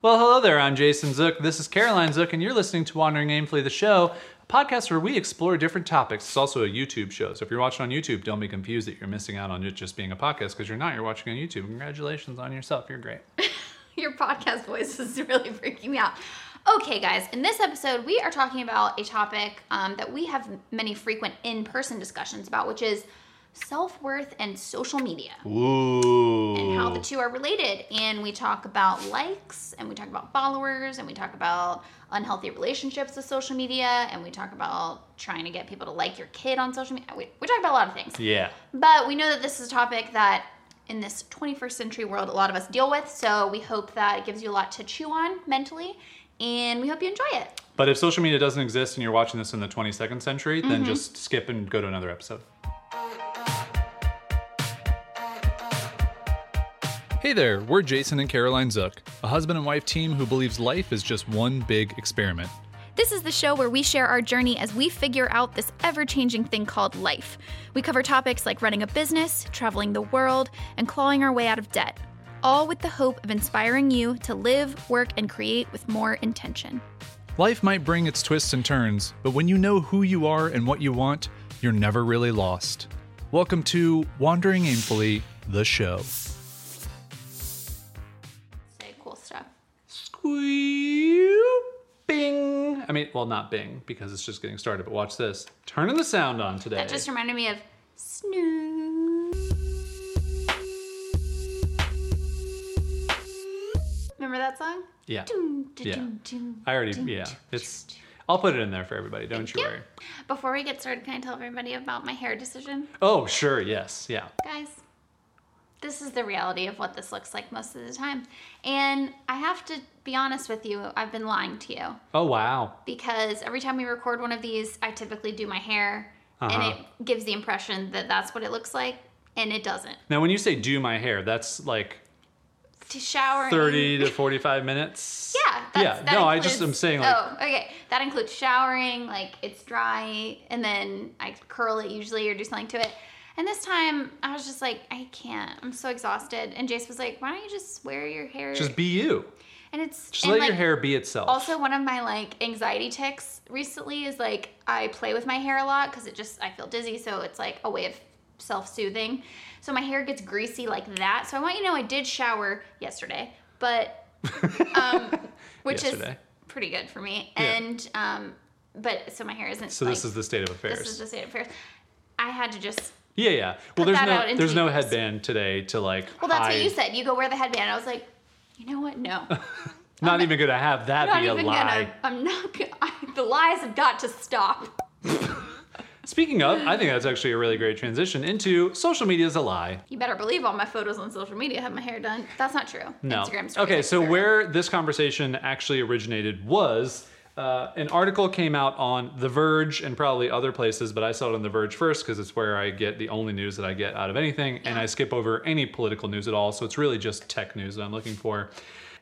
Well, hello there. I'm Jason Zook. This is Caroline Zook, and you're listening to Wandering Aimfully, the show, a podcast where we explore different topics. It's also a YouTube show. So if you're watching on YouTube, don't be confused that you're missing out on it just being a podcast because you're not. You're watching on YouTube. Congratulations on yourself. You're great. Your podcast voice is really freaking me out. Okay, guys, in this episode, we are talking about a topic um, that we have many frequent in person discussions about, which is self worth and social media. Ooh. and how the two are related. And we talk about likes, and we talk about followers, and we talk about unhealthy relationships with social media, and we talk about trying to get people to like your kid on social media. We, we talk about a lot of things. Yeah. But we know that this is a topic that in this 21st century world, a lot of us deal with. So we hope that it gives you a lot to chew on mentally, and we hope you enjoy it. But if social media doesn't exist and you're watching this in the 22nd century, then mm-hmm. just skip and go to another episode. Hey there, we're Jason and Caroline Zook, a husband and wife team who believes life is just one big experiment. This is the show where we share our journey as we figure out this ever changing thing called life. We cover topics like running a business, traveling the world, and clawing our way out of debt, all with the hope of inspiring you to live, work, and create with more intention. Life might bring its twists and turns, but when you know who you are and what you want, you're never really lost. Welcome to Wandering Aimfully, the show. Bing. I mean, well, not bing because it's just getting started, but watch this. Turning the sound on today. That just reminded me of snooze. Remember that song? yeah. Doom, Yeah. doom, doom, I already, yeah. It's. I'll put it in there for everybody. Don't Thank you you. worry. Before we get started, can I tell everybody about my hair decision? Oh, sure. Yes. Yeah. Guys, this is the reality of what this looks like most of the time. And I have to be honest with you, I've been lying to you Oh, wow. because every time we record one of these, I typically do my hair and Uh-huh. it gives the impression that that's what it looks like, and it doesn't. Now, when you say do my hair, that's like To shower. 30 to 45 minutes. Yeah. That's, yeah. that No, I just am saying like. Oh, okay. That includes showering, like it's dry, and then I curl it usually or do something to it. And this time, I was just like, I can't. I'm so exhausted. And Jace was like, Why don't you just wear your hair? Just be you. and it's Just and let like, your hair be itself. Also, one of my like anxiety ticks recently is like I play with my hair a lot because it just I feel dizzy, so it's like a way of self-soothing. So my hair gets greasy like that. So I want you to know I did shower yesterday, but um, which Yesterday. is pretty good for me. Yeah. And um, but so my hair isn't. so like, this is the state of affairs. this is the state of affairs. I had to just. Yeah, yeah. Well, there's no there's no headband today to like. Well, that's hide. what you said. You go wear the headband. I was like, you know what? No. Not even gonna have that not be a even lie. gonna. I'm not. Gonna, I, the lies have got to stop. Speaking of, I think that's actually a really great transition into social media is a lie. You better believe all my photos on social media have my hair done. That's not true. No. Instagram stories. okay, so true. where this conversation actually originated was uh, an article came out on The Verge and probably other places, but I saw it on The Verge first because it's where I get the only news that I get out of anything, and I skip over any political news at all. So it's really just tech news that I'm looking for.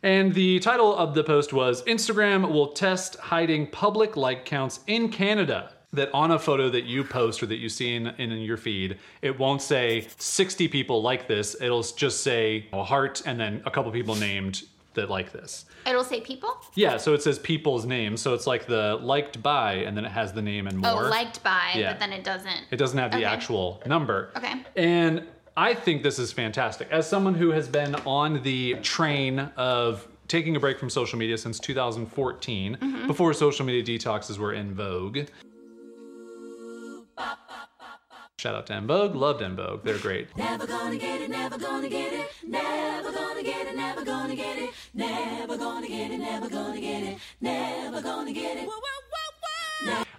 And the title of the post was Instagram will test hiding public like counts in Canada. That on a photo that you post or that you see in, in your feed, it won't say 60 people like this. It'll just say a heart and then a couple people named that like this. It'll say people. Yeah, so it says people's names. So it's like the liked by and then it has the name and more. Oh, liked by, Yeah. but then it doesn't. It doesn't have the Okay. actual number. Okay. And I think this is fantastic. As someone who has been on the train of taking a break from social media since 2014, Mm-hmm. before social media detoxes were in vogue. Shout out to En Vogue, loved En Vogue, they're great. Never gonna get it, never gonna get it, never gonna get it, never gonna get it, never gonna get it, never gonna get it, never gonna get it.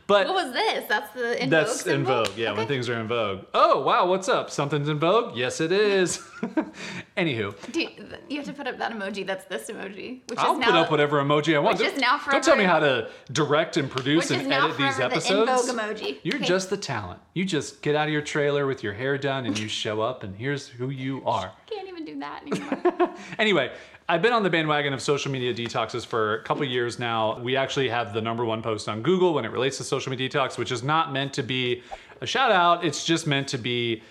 But What was this? That's the in That's Vogue in vogue, yeah, when things are in vogue. Oh, wow, what's up? Something's in vogue? Yes, it is. Anywho, Do you, you have to put up that emoji. That's this emoji, which I'll is now put up whatever emoji I want. which is now Don't tell me how to direct and produce and edit these forever episodes. the in Vogue emoji. You're Okay. just the talent. You just get out of your trailer with your hair done and you show up, and here's who you are. can't even do that anymore. Anyway, I've been on the bandwagon of social media detoxes for a couple years now. We actually have the number one post on Google when it relates to social media detox, which is not meant to be a shout out. It's just meant to be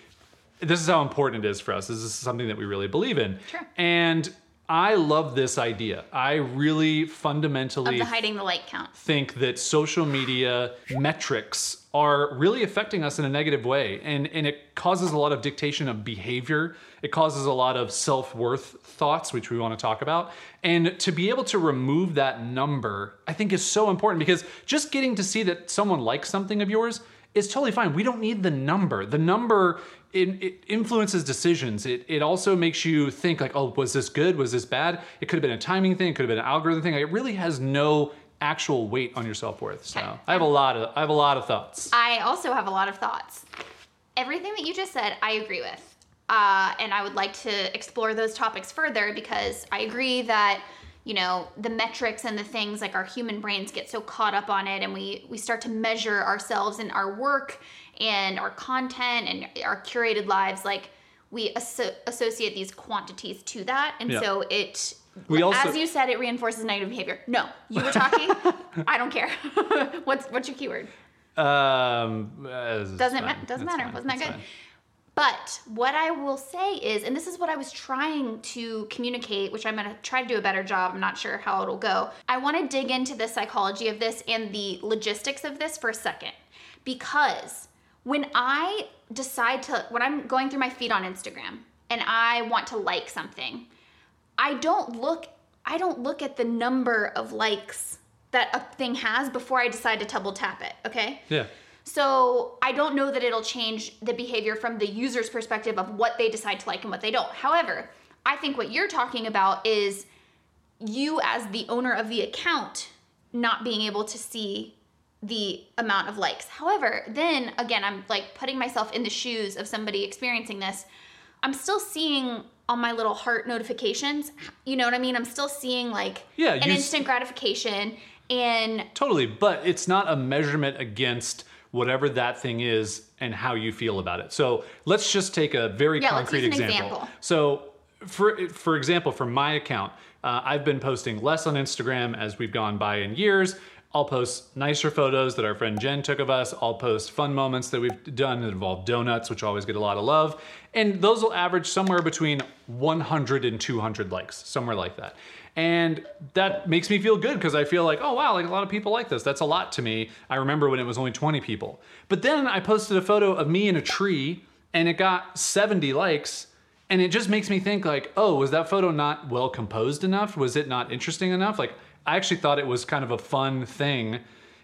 this is how important it is for us. This is something that we really believe in. Sure. And I love this idea. I really Of fundamentally the hiding the like count. think that social media metrics are really affecting us in a negative way and and it causes a lot of dictation of behavior it causes a lot of self-worth thoughts which we want to talk about and to be able to remove that number i think is so important because just getting to see that someone likes something of yours is totally fine we don't need the number the number it, it influences decisions it, it also makes you think like oh was this good was this bad it could have been a timing thing it could have been an algorithm thing Like, it really has no actual weight on your self-worth so Okay. i have a lot of i have a lot of thoughts I also have a lot of thoughts. Everything that you just said, I agree with. Uh, and I would like to explore those topics further because I agree that, you know, the metrics and the things like our human brains get so caught up on it and we, we start to measure ourselves and our work and our content and our curated lives. Like we asso- associate these quantities to that. And Yeah. so it, We also- as you said, it reinforces negative behavior. No, you were talking. I don't care. what's, what's your keyword? um uh, Doesn't ma- doesn't matter. fine. Wasn't that It's good? fine. But what I will say is, and this is what I was trying to communicate, which I'm to try to do a better job. I'm not sure how it'll go. I want to dig into the psychology of this and the logistics of this for a second. Because when I decide to, when I'm going through my feed on Instagram and I want to like something, I don't look I don't look at the number of likes that a thing has before I decide to double tap it, okay? yeah So I don't know that it'll change the behavior from the user's perspective of what they decide to like and what they don't. However, I think what you're talking about is you as the owner of the account not being able to see the amount of likes. However, then again, I'm like putting myself in the shoes of somebody experiencing this. I'm still seeing on my little heart notifications, you know what I mean? I'm still seeing like Yeah, an you s- instant gratification and Totally, but it's not a measurement against whatever that thing is and how you feel about it. So let's just take a very Yeah, concrete example. example. So, for for example, for my account, uh, I've been posting less on Instagram as we've gone by in years. I'll post nicer photos that our friend Jen took of us. I'll post fun moments that we've done that involve donuts, which always get a lot of love. And those will average somewhere between 100 and 200 likes, somewhere like that. And that makes me feel good because I feel like, oh wow, like a lot of people like this. That's a lot to me. I remember when it was only 20 people. But then I posted a photo of me in a tree and it got 70 likes. And it just makes me think like, oh, was that photo not well composed enough? Was it not interesting enough? Like I actually thought it was kind of a fun thing.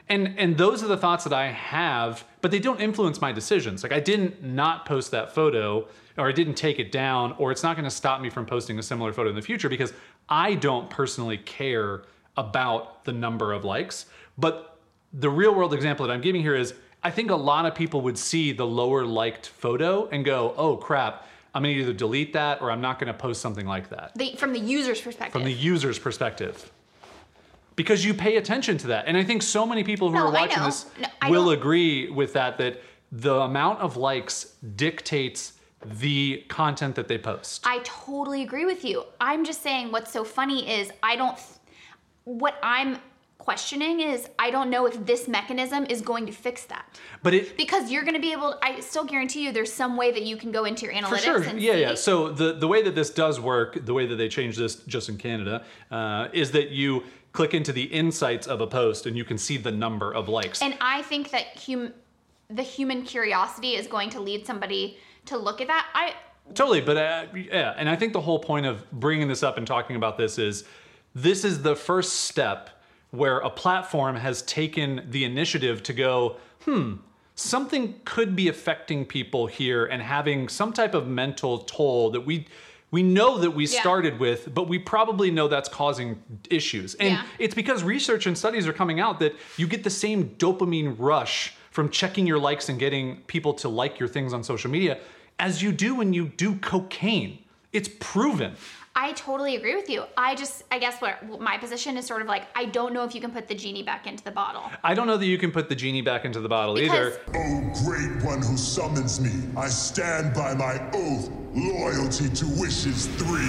And and those are the thoughts that I have, but they don't influence my decisions. Like I didn't not post that photo or I didn't take it down or it's not going to stop me from posting a similar photo in the future because I don't personally care about the number of likes. But the real world example that I'm giving here is I think a lot of people would see the lower liked photo and go, "Oh crap, I'm going to either delete that or I'm not going to post something like that." the from the user's perspective. from the user's perspective. Because you pay attention to that. And I think so many people who No, are watching this No, will don't- agree with that that the amount of likes dictates the content that they post. I totally agree with you. I'm just saying what's so funny is I don't what I'm questioning is I don't know if this mechanism is going to fix that. But it Because you're going to be able I still guarantee you there's some way that you can go into your analytics for sure, and yeah, see. yeah. So the the way that this does work, the way that they changed this just in Canada, uh, is that you click into the insights of a post and you can see the number of likes. And I think that hum, the human curiosity is going to lead somebody to look at that. I Totally, but uh, yeah, and I think the whole point of bringing this up and talking about this is this is the first step where a platform has taken the initiative to go, hmm, something could be affecting people here and having some type of mental toll that we we know that we Yeah. started with, but we probably know that's causing issues. And Yeah. it's because research and studies are coming out that you get the same dopamine rush from checking your likes and getting people to like your things on social media as you do when you do cocaine. It's proven. I totally agree with you. I just I guess what my position is sort of like I don't know if you can put the genie back into the bottle. I don't know that you can put the genie back into the bottle Because either. Oh, great one who summons me, I stand by my oath, loyalty to wishes three.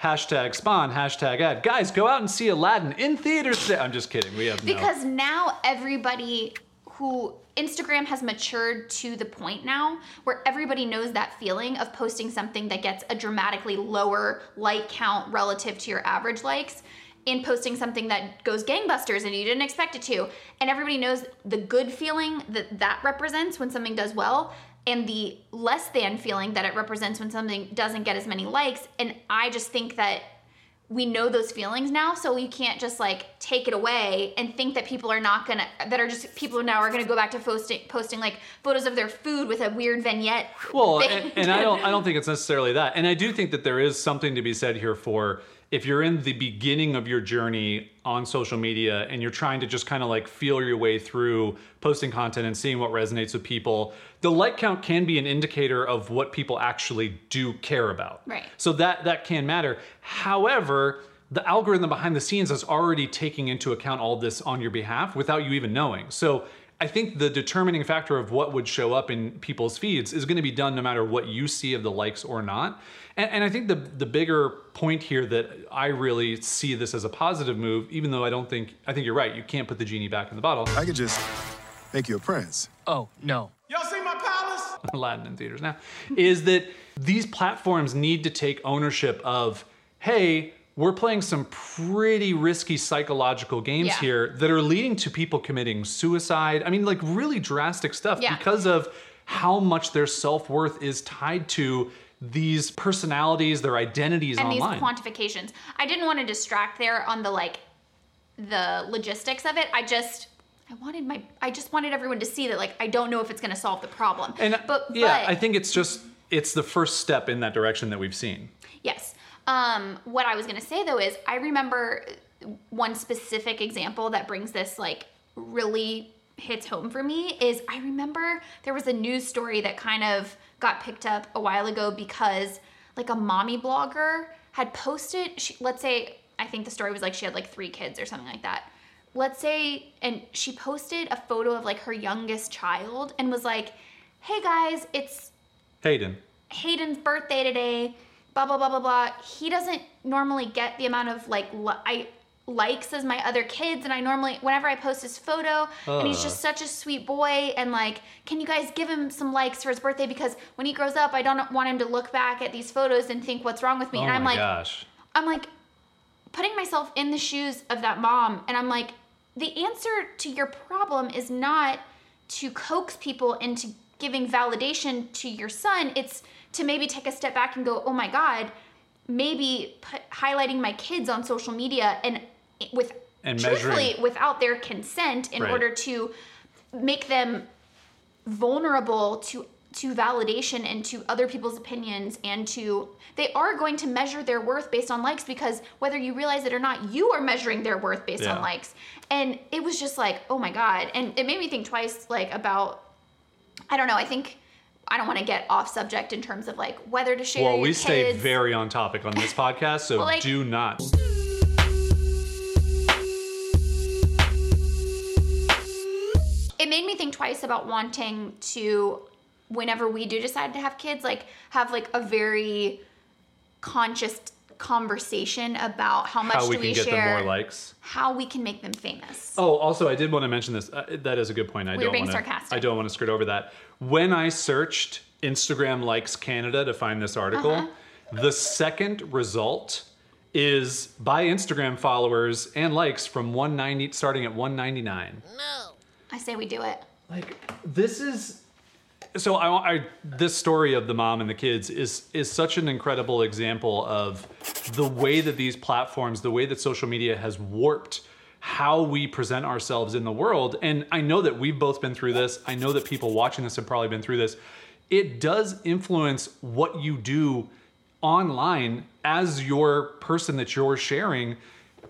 Hashtag spawn, hashtag ad. Guys, go out and see Aladdin in theaters today. I'm just kidding. We have no. Because now everybody who Instagram has matured to the point now where everybody knows that feeling of posting something that gets a dramatically lower like count relative to your average likes and posting something that goes gangbusters and you didn't expect it to. And everybody knows the good feeling that that represents when something does well and the less than feeling that it represents when something doesn't get as many likes. And I just think that we know those feelings now so you can't just like take it away and think that people are not gonna that are just people now are gonna go back to posting posting like photos of their food with a weird vignette Well, and, and I don't I don't think it's necessarily that. And I do think that there is something to be said here for if you're in the beginning of your journey on social media and you're trying to just kind of like feel your way through posting content and seeing what resonates with people, the like count can be an indicator of what people actually do care about. Right. So that that can matter. However, the algorithm behind the scenes is already taking into account all this on your behalf without you even knowing. So I think the determining factor of what would show up in people's feeds is going to be done no matter what you see of the likes or not. And, and I think the the bigger point here that I really see this as a positive move, even though I don't think I think you're right. You can't put the genie back in the bottle. I could just make you a prince. Oh, no. Y'all see my palace? Aladdin in theaters now, is that these platforms need to take ownership of, hey, we're playing some pretty risky psychological games Yeah. here that are leading to people committing suicide. I mean, like really drastic stuff Yeah. because of how much their self worth is tied to these personalities, their identities and online. these quantifications. I didn't want to distract there on the like the logistics of it. I just I wanted my I just wanted everyone to see that like I don't know if it's going to solve the problem. and but yeah, but, I think it's just it's the first step in that direction that we've seen. Yes. Um, what I was gonna say though is I remember one specific example that brings this like really hits home for me is I remember there was a news story that kind of got picked up a while ago because like a mommy blogger had posted she, let's say I think the story was like she had like three kids or something like that. Let's say and she posted a photo of like her youngest child and was like, "Hey guys, it's Hayden. Hayden's birthday today, blah blah blah blah blah. He doesn't normally get the amount of like li- I likes as my other kids and I normally whenever I post his photo and he's just uh. such a sweet boy and like can you guys give him some likes for his birthday because when he grows up I don't want him to look back at these photos and think what's wrong with me Oh and I'm my like gosh. I'm like putting myself in the shoes of that mom and I'm like the answer to your problem is not to coax people into giving validation to your son it's to maybe take a step back and go oh my god maybe put, highlighting my kids on social media and eh, with And truthfully measuring- without their consent in Right. order to make them vulnerable to to validation and to other people's opinions and to they are going to measure their worth based on likes because whether you realize it or not you are measuring their worth based Yeah. on likes and it was just like oh my god and it made me think twice like about i don't know i think i don't want to get off subject in terms of like whether to share Well, we stay very on topic on this podcast, so Well, like- do not. it made me think twice about wanting to whenever we do decide to have kids like have like a very conscious conversation about how much How we do can we get share them more likes. how we can make them famous Oh, also, I did want to mention this. Uh, that is a good point. I We don't want to. I don't want to skirt over that. When I searched Instagram likes Canada to find this article, Uh-huh. the second result is by Instagram followers and likes from 190 starting at 199. No, i say we do it Like this is so I, I this story of the mom and the kids is is such an incredible example of the way that these platforms, the way that social media has warped how we present ourselves in the world. And I know that we've both been through this. I know that people watching this have probably been through this. It does influence what you do online as your person that you're sharing.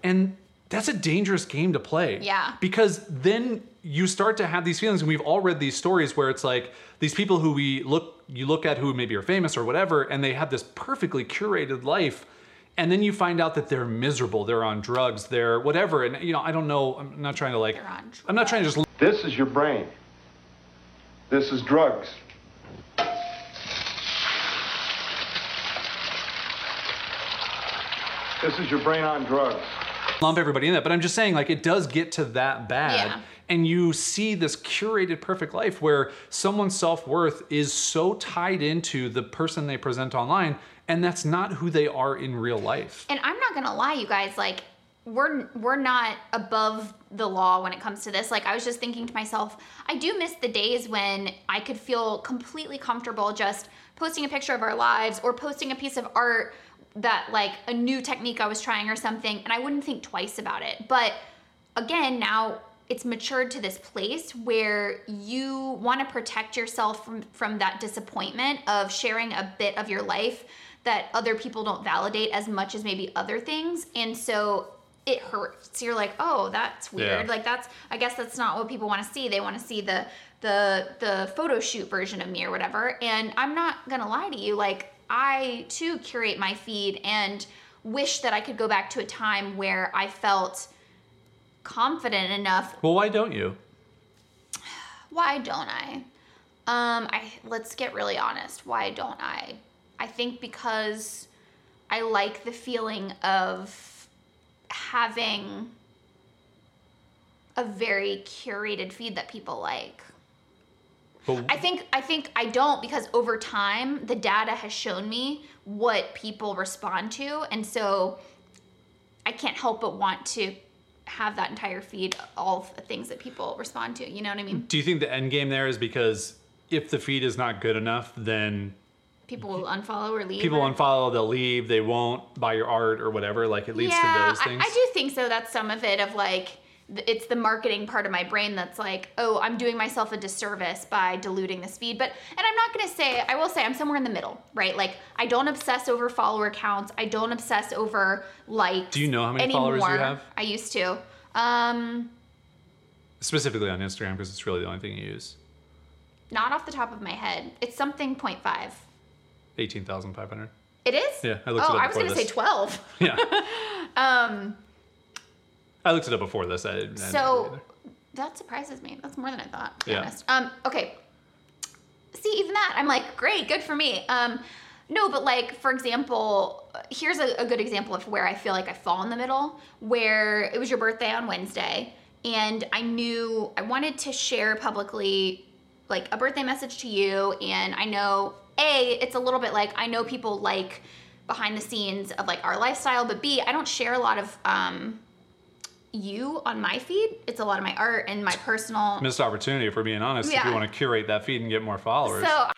And that's a dangerous game to play. Yeah. Because then you start to have these feelings, and we've all read these stories where it's like these people who we look you look at who maybe are famous or whatever, and they have this perfectly curated life. And then you find out that they're miserable, they're on drugs, they're whatever. And you know, I don't know. I'm not trying to like I'm not trying to just This is your brain. This is drugs. This is your brain on drugs. lump everybody in that, but I'm just saying like it does get to that bad. Yeah. And you see this curated perfect life where someone's self-worth is so tied into the person they present online and that's not who they are in real life. And I'm not gonna lie, you guys, like we're we're not above the law when it comes to this. Like I was just thinking to myself, I do miss the days when I could feel completely comfortable just posting a picture of our lives or posting a piece of art that like a new technique I was trying or something and I wouldn't think twice about it. But again, now it's matured to this place where you want to protect yourself from from that disappointment of sharing a bit of your life that other people don't validate as much as maybe other things. And so it hurts. You're like, "Oh, that's weird." Yeah. Like that's I guess that's not what people want to see. They want to see the the the photo shoot version of me or whatever. And I'm not going to lie to you, like I too curate my feed and wish that I could go back to a time where I felt confident enough Well, why don't you? why don't I? Um, I let's get really honest. Why don't I? I think because I like the feeling of having a very curated feed that people like. But I think I think I don't because over time the data has shown me what people respond to and so I can't help but want to have that entire feed all of the things that people respond to. You know what I mean? do you think the end game there is because if the feed is not good enough, then People will unfollow or leave. people or- unfollow, they'll leave, they won't buy your art or whatever. Like it leads yeah, to those I- things. I, do think so. That's some of it of like it's the marketing part of my brain that's like, oh, I'm doing myself a disservice by diluting this feed. But and I'm not gonna say I will say I'm somewhere in the middle, right? Like I don't obsess over follower counts. I don't obsess over likes. Do you know how many anymore. followers you have? I used to. Um, Specifically on Instagram because it's really the only thing you use. not off the top of my head. It's something 0.5. 18,500. It is? Yeah, I looked oh, it up I was gonna say 12. Yeah. um I looked it up before this. I, I So that surprises me. That's more than I thought, to be Yeah. honest. Um, okay. See, even that, I'm like, great, good for me. Um, no, but like, for example, here's a, a good example of where I feel like I fall in the middle, where it was your birthday on Wednesday, and I knew I wanted to share publicly like a birthday message to you, and I know A, it's a little bit like I know people like behind the scenes of like our lifestyle, but B, I don't share a lot of um you on my feed. It's a lot of my art and my personal. missed opportunity if we're being honest. If you want to curate that feed and get more followers. So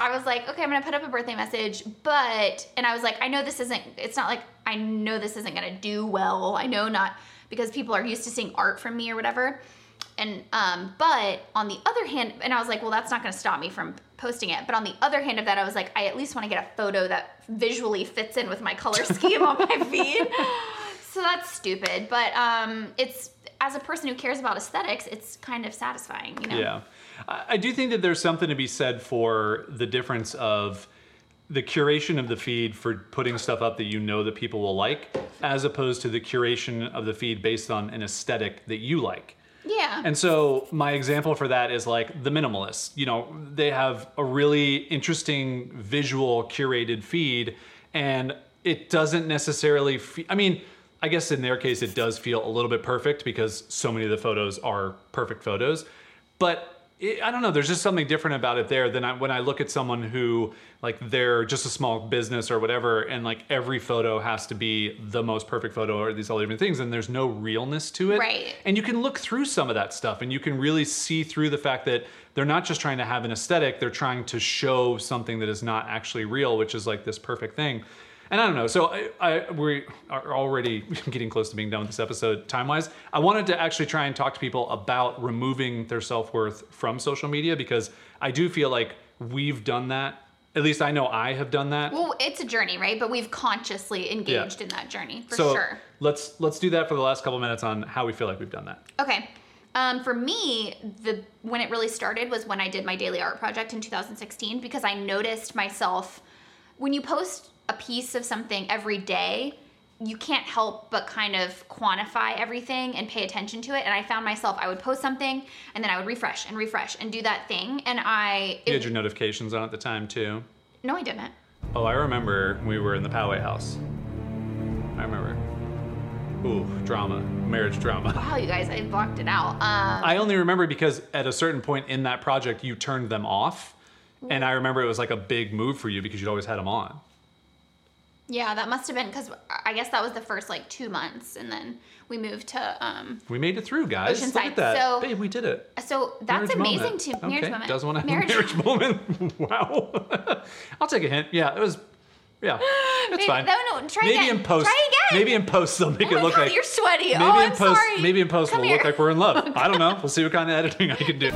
I was like, okay, I'm gonna put up a birthday message, but and I was like, I know this isn't. It's not like I know this isn't gonna do well. I know not because people are used to seeing art from me or whatever. And um, but on the other hand, and I was like, well, that's not gonna stop me from posting it. But on the other hand of that, I was like, I at least want to get a photo that visually fits in with my color scheme on my feed. So that's stupid, but um, it's as a person who cares about aesthetics, it's kind of satisfying, you know. Yeah. I I do think that there's something to be said for the difference of the curation of the feed for putting stuff up that you know that people will like, as opposed to the curation of the feed based on an aesthetic that you like. Yeah. And so my example for that is like the minimalists. You know, they have a really interesting visual curated feed and it doesn't necessarily fe- I mean, I guess in their case it does feel a little bit perfect because so many of the photos are perfect photos. But it, I don't know, there's just something different about it there than I, when I look at someone who like they're just a small business or whatever and like every photo has to be the most perfect photo or these all different things and there's no realness to it. Right. And you can look through some of that stuff and you can really see through the fact that they're not just trying to have an aesthetic, they're trying to show something that is not actually real, which is like this perfect thing. And I don't know. So I, I we are already getting close to being done with this episode time wise. I wanted to actually try and talk to people about removing their self worth from social media because I do feel like we've done that. At least I know I have done that. Well, it's a journey, right? But we've consciously engaged in that journey for so sure. let's let's do that for the last couple minutes on how we feel like we've done that. Okay. Um, for me, the when it really started was when I did my daily art project in 2016 because I noticed myself when you post a piece of something every day, you can't help but kind of quantify everything and pay attention to it. And I found myself I would post something and then I would refresh and refresh and do that thing. And I You it- had your notifications on at the time too. no, I didn't. Oh, I remember we were in the Poway house. I remember. Ooh, drama, marriage drama. Wow, you guys, I blocked it out. Um, I only remember because at a certain point in that project, you turned them off. And I remember it was like a big move for you because you'd always had them on. Yeah, that must have been because I guess that was the first like two months, and then we moved to. Um, We made it through, guys. Look Oceanside. at that. So- Babe, we did it. so that's Marriage amazing moment. too. Marriage okay. moment. Doesn't want to marriage, marriage moment. wow. I'll take a hint. Yeah, it was. Yeah, it's Maybe- fine. no, no, try maybe again. in post. Try again. Maybe in post they'll make Oh it look God, like. you're sweaty. Maybe oh, in I'm post. sorry. Maybe in post Come we'll here. look like we're in love. I don't know. We'll see what kind of editing I can do.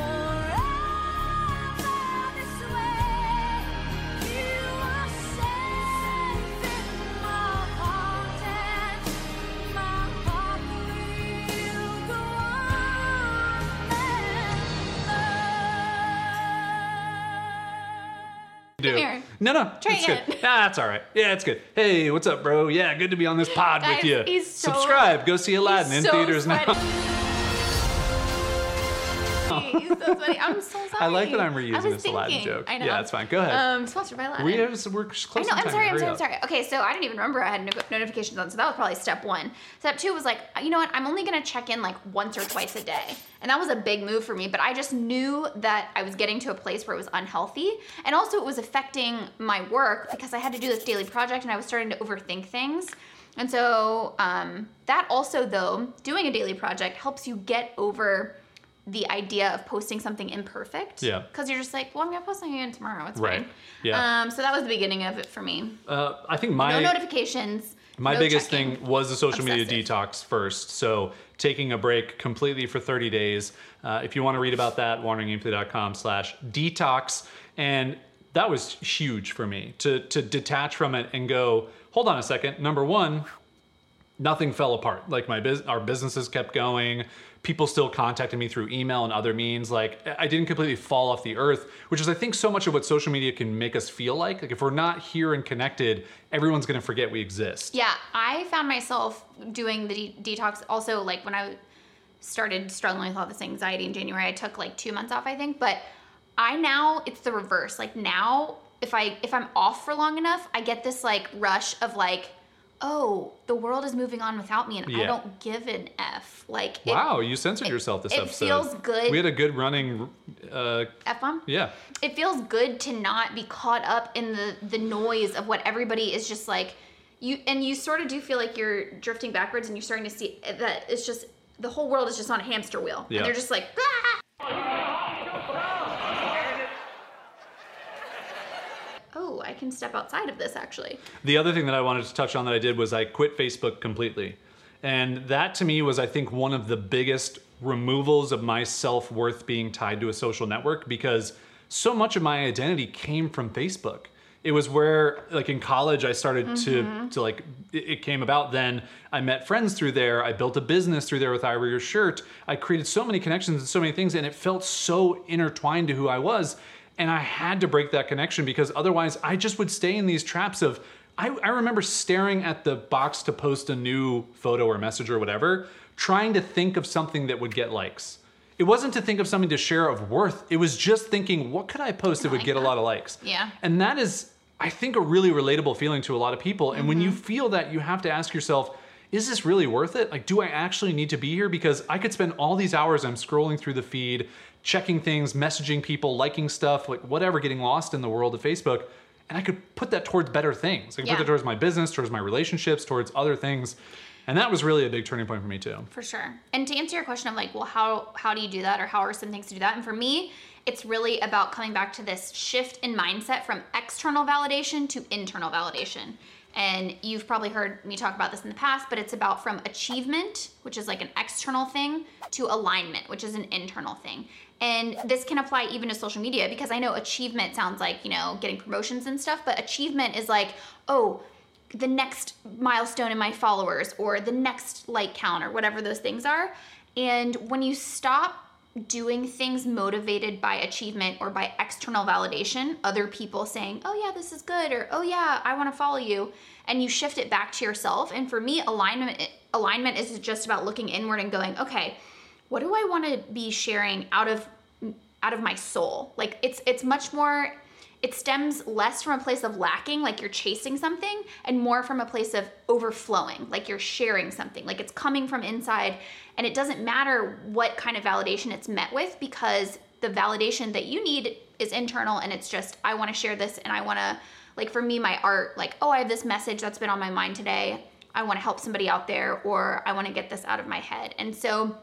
No, no, Try it's again. good. Ah, that's all right. Yeah, it's good. Hey, what's up, bro? Yeah, good to be on this pod Guys, with you. he's so- Subscribe. Go see Aladdin in so theaters now. sweaty. He's so sweaty. I'm so sorry. I like that I'm reusing this Aladdin joke. I know. Yeah, it's fine. Go ahead. Um, sponsored by Aladdin. we have we're close I know. I'm sorry. I'm sorry. I'm sorry. Okay, so I didn't even remember I had no- notifications on. So that was probably step one. Step two was like, you know what? I'm only gonna check in like once or twice a day, and that was a big move for me. But I just knew that I was getting to a place where it was unhealthy, and also it was affecting my work because I had to do this daily project, and I was starting to overthink things. And so um, that also, though, doing a daily project helps you get over the idea of posting something imperfect. Yeah. Because you're just like, well, I'm gonna post something again tomorrow. It's Right. fine. Yeah. Um, so that was the beginning of it for me. Uh, I think my no notifications. My no biggest thing was the social media detox first. So taking a break completely for 30 days. Uh, if you want to read about that, wanderingaimfully.com slash detox. And that was huge for me to, to detach from it and go, hold on a second. Number one, nothing fell apart. Like my bus- our businesses kept going. People still contacted me through email and other means. Like I didn't completely fall off the earth, which is I think so much of what social media can make us feel like. Like if we're not here and connected, everyone's to forget we exist. Yeah, I found myself doing the de- detox also like when I started struggling with all this anxiety in January. I took like two months off, I think, but I now it's the reverse. Like now, if I if I'm off for long enough, I get this like rush of like, oh, the world is moving on without me, and I don't give an f. Like it- Wow, you censored yourself this it episode. It feels good. We had a good running. Uh, f bomb. yeah, it feels good to not be caught up in the the noise of what everybody is just like you and you sort of do feel like you're drifting backwards and you're starting to see that it's just the whole world is just on a hamster wheel Yeah. and they're just like "Ah!" Oh i can step outside of this actually The other thing that I wanted to touch on that I did was I quit Facebook completely. And that to me was, I think, one of the biggest removals of my self worth being tied to a social network because so much of my identity came from Facebook. It was where, like in college, I started to mm-hmm. to like it it came about. Then I met friends through there. I built a business through there with I Wear Your Shirt. I created so many connections and so many things, and it felt so intertwined to who I was. And I had to break that connection because otherwise I just would stay in these traps of. I, I remember staring at the box to post a new photo or message or whatever, trying to think of something that would get likes. It wasn't to think of something to share of worth. It was just thinking, what could I post that would get a lot of likes? Yeah. And that is, I think, a really relatable feeling to a lot of people. And when you mm-hmm. feel that, you have to ask yourself, is this really worth it? Like, do I actually need to be here? Because I could spend all these hours I'm scrolling through the feed, checking things, messaging people, liking stuff, like whatever, getting lost in the world of Facebook. And I could put that towards better things. I could Yeah. put that towards my business, towards my relationships, towards other things. And that was really a big turning point for me too. For sure. And to answer your question of like, well, how how do you do that, or how are some things to do that? And for me, it's really about coming back to this shift in mindset from external validation to internal validation. And you've probably heard me talk about this in the past, but it's about from achievement, which is like an external thing, to alignment, which is an internal thing. And this can apply even to social media because I know achievement sounds like, you know, getting promotions and stuff, but achievement is like, oh, the next milestone in my followers or the next like count or whatever those things are. And when you stop doing things motivated by achievement or by external validation, other people saying, "Oh yeah, this is good," or "Oh yeah, I want to follow you," and you shift it back to yourself. And for me, alignment alignment is just about looking inward and going, "Okay, what do I want to be sharing out of out of my soul?" Like it's it's much more it stems less from a place of lacking, like you're chasing something, and more from a place of overflowing, like you're sharing something, like it's coming from inside. And it doesn't matter what kind of validation it's met with because the validation that you need is internal and it's just, I wanna share this and I wanna, like for me, my art, like, oh, I have this message that's been on my mind today. I wanna help somebody out there or I wanna get this out of my head. And so,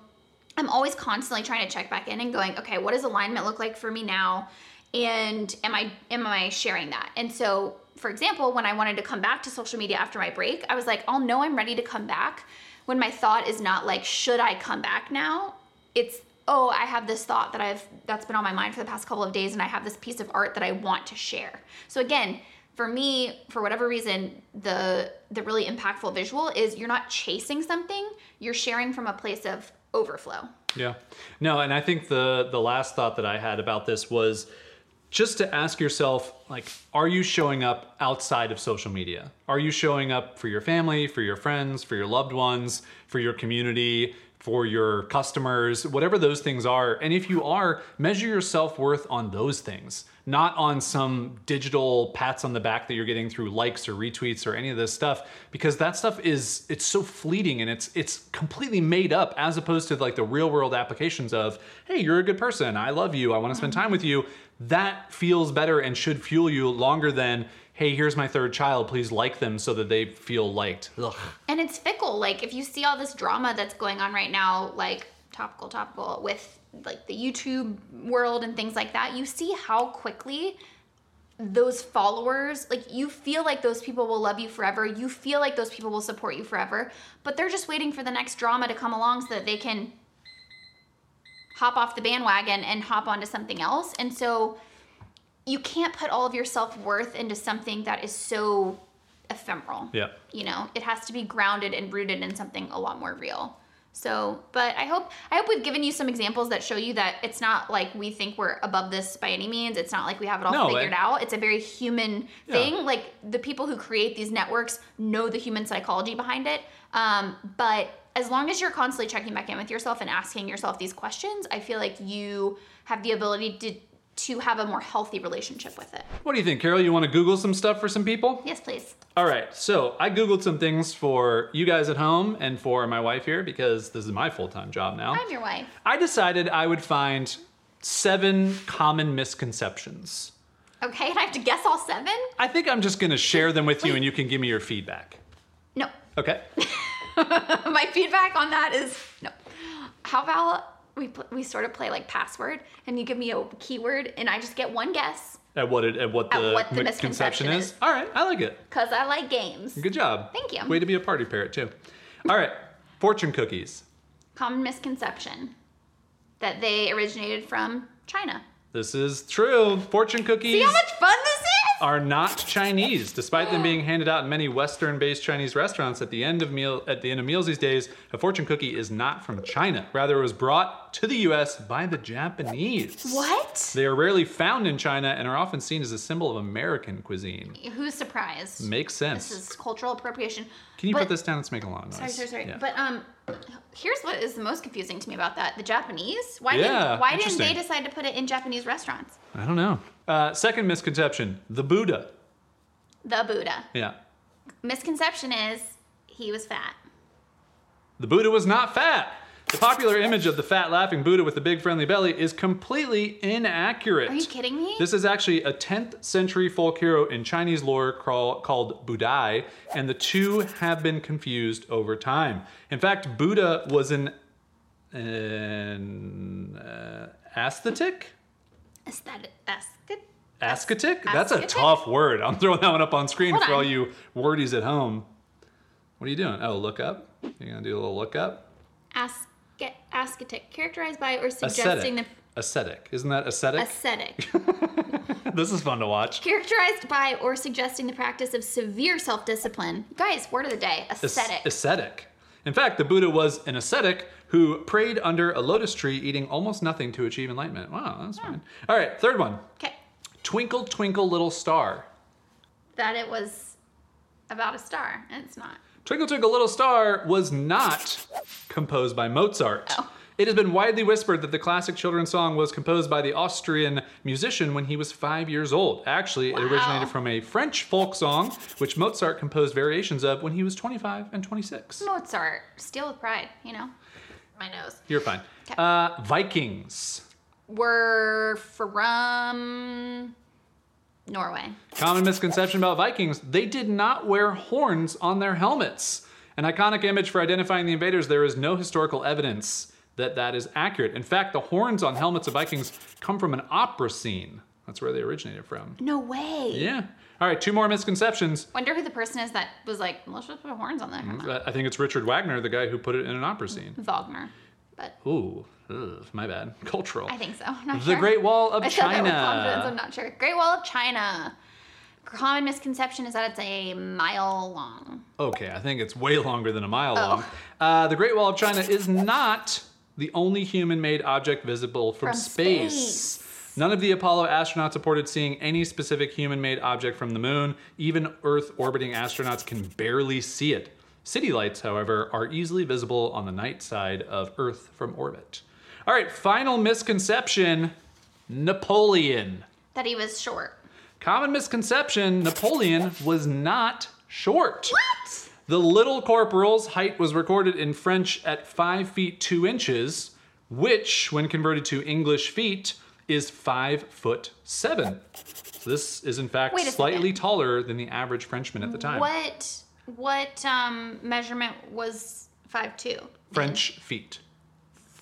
I'm always constantly trying to check back in and going, okay, what does alignment look like for me now? And am I am I sharing that? And so, for example, when I wanted to come back to social media after my break, I was like, I'll know I'm ready to come back when my thought is not like, should I come back now? It's oh, I have this thought that I've that's been on my mind for the past couple of days and I have this piece of art that I want to share. So again, for me, for whatever reason, the the really impactful visual is you're not chasing something, you're sharing from a place of overflow. Yeah. No, and I think the the last thought that I had about this was just to ask yourself like are you showing up outside of social media? Are you showing up for your family, for your friends, for your loved ones, for your community, for your customers, whatever those things are? And if you are, measure your self-worth on those things, not on some digital pats on the back that you're getting through likes or retweets or any of this stuff because that stuff is it's so fleeting and it's it's completely made up as opposed to like the real world applications of hey you're a good person i love you i want to spend mm-hmm. time with you that feels better and should fuel you longer than hey here's my third child please like them so that they feel liked Ugh. And it's fickle. Like if you see all this drama that's going on right now, like topical, topical with like the YouTube world and things like that, you see how quickly those followers, like you feel like those people will love you forever. You feel like those people will support you forever, but they're just waiting for the next drama to come along so that they can hop off the bandwagon and hop onto something else. And so you can't put all of your self-worth into something that is so ephemeral. yeah You know, it has to be grounded and rooted in something a lot more real. So, but I hope I hope we've given you some examples that show you that it's not like we think we're above this by any means. It's not like we have it all No, figured I- out. It's a very human Yeah. thing. Like the people who create these networks know the human psychology behind it. Um, but as long as you're constantly checking back in with yourself and asking yourself these questions, I feel like you have the ability to to have a more healthy relationship with it. what do you think carol you want to google some stuff for some people Yes, please. All right, so I Googled some things for you guys at home and for my wife here because this is my full time job now. I'm your wife. I decided I would find seven common misconceptions. Okay, and I have to guess all seven? I think I'm just gonna share them with you and you can give me your feedback. No. Okay? My feedback on that is no. How about we pl- we sort of play like password, and you give me a keyword, and I just get one guess At what it, at what At the, what the misconception misconception is. is. All right, I like it. because I like games. Good job. Thank you. Way to be a party parrot too. All right, fortune cookies. Common misconception that they originated from China. This is true. Fortune cookies. See how much fun this is? Are not Chinese, despite them being handed out in many Western-based Chinese restaurants. At the end of meal, at the end of meals these days, a fortune cookie is not from China. Rather, it was brought to the U.S. by the Japanese. What? They are rarely found in China and are often seen as a symbol of American cuisine. Who's surprised? Makes sense. This is cultural appropriation. Can you But- put this down? Let's make a long noise. Sorry, sorry, sorry. Yeah. But um, here's what is the most confusing to me about that: the Japanese. Why Yeah, didn't Why didn't they decide to put it in Japanese restaurants? I don't know. Uh, second misconception: the Buddha. The Buddha. Yeah, Misconception is he was fat. The Buddha was not fat. The popular image of the fat laughing Buddha with the big friendly belly is completely inaccurate. Are you kidding me? This is actually a 10th century folk hero in Chinese lore called Budai, and the two have been confused over time. In fact, Buddha was an, an uh, aesthetic? Aesthetic. Aesthetic. Ascetic? That's a tough word. I'm throwing that one up on screen Hold for all you wordies at home. What are you doing? Oh, look up? You're gonna do a little look up? Ask. Ascetic. Characterized by or Ascetic. suggesting the Ascetic. Isn't that ascetic? ascetic. this is fun to watch. Characterized by or suggesting the practice of severe self-discipline. Guys, word of the day: As- ascetic. ascetic. In fact, the Buddha was an ascetic who prayed under a lotus tree, eating almost nothing to achieve enlightenment. Wow, that's hmm. fine. All right, third one. okay. Twinkle, twinkle, little star. That it was about a star, and it's not. Twinkle, Twinkle, Little Star was not composed by Mozart. Oh. It has been widely whispered that the classic children's song was composed by the Austrian musician when he was five years old. Actually, it originated from a French folk song, which Mozart composed variations of when he was 25 and 26. Mozart, steal with pride, you know? My nose. You're fine. Uh, Vikings. We're from Norway. Common misconception about Vikings they did not wear horns on their helmets. An iconic image for identifying the invaders, there is no historical evidence that that is accurate. In fact, the horns on helmets of Vikings come from an opera scene. That's where they originated from. No way. Yeah. All right, two more misconceptions. Wonder who the person is that was like, let's just put horns on that. Uh, I think it's Richard Wagner, the guy who put it in an opera scene. Wagner. But Ooh, ugh, my bad. Cultural. I think so. The sure. Great Wall of I said that with China. I'm not sure. Great Wall of China. Common misconception is that it's a mile long. Okay, I think it's way longer than a mile Oh. long. Uh, the Great Wall of China is not the only human made object visible from, From space. space. None of the Apollo astronauts reported seeing any specific human made object from the moon. Even Earth orbiting astronauts can barely see it. City lights, however, are easily visible on the night side of Earth from orbit. All right, final misconception Napoleon. That he was short. Common misconception Napoleon was not short. What? The little corporal's height was recorded in French at 5 feet 2 inches, which, when converted to English feet, is 5 foot 7. So this is in fact slightly second. taller than the average Frenchman at the time. What what um measurement was five two? French feet.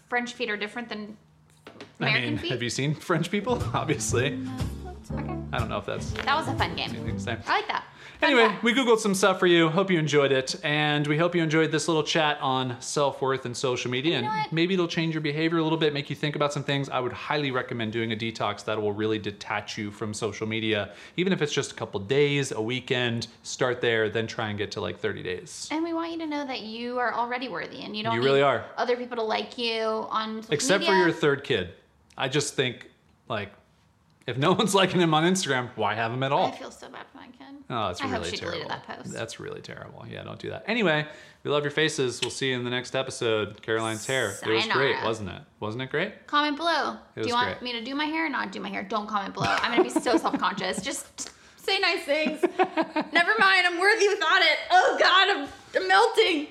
French feet are different than I American mean, feet. have you seen French people? Obviously. Okay. I don't know if that's That was a fun game. anything to say. I like that. Fun Anyway, fact. we Googled some stuff for you. Hope you enjoyed it. And we hope you enjoyed this little chat on self worth and social media. You know and maybe it'll change your behavior a little bit, make you think about some things. I would highly recommend doing a detox that will really detach you from social media. Even if it's just a couple days, a weekend, start there, then try and get to like 30 days. And we want you to know that you are already worthy and you don't You need really are. other people to like you on social Except for your third kid. I just think, like, if no one's liking him on Instagram, why have him at all? I feel so bad for my kid. Oh, that's I really hope she terrible. That post. That's really terrible. Yeah, don't do that. Anyway, we love your faces. We'll see you in the next episode. Caroline's hair. Sayonara. It was great, wasn't it? Wasn't it great? Comment below. do you want great. me to do my hair or not do my hair? Don't comment below. I'm gonna be so self-conscious. Just say nice things. Never mind. I'm worthy without it. Oh God, I'm, I'm melting.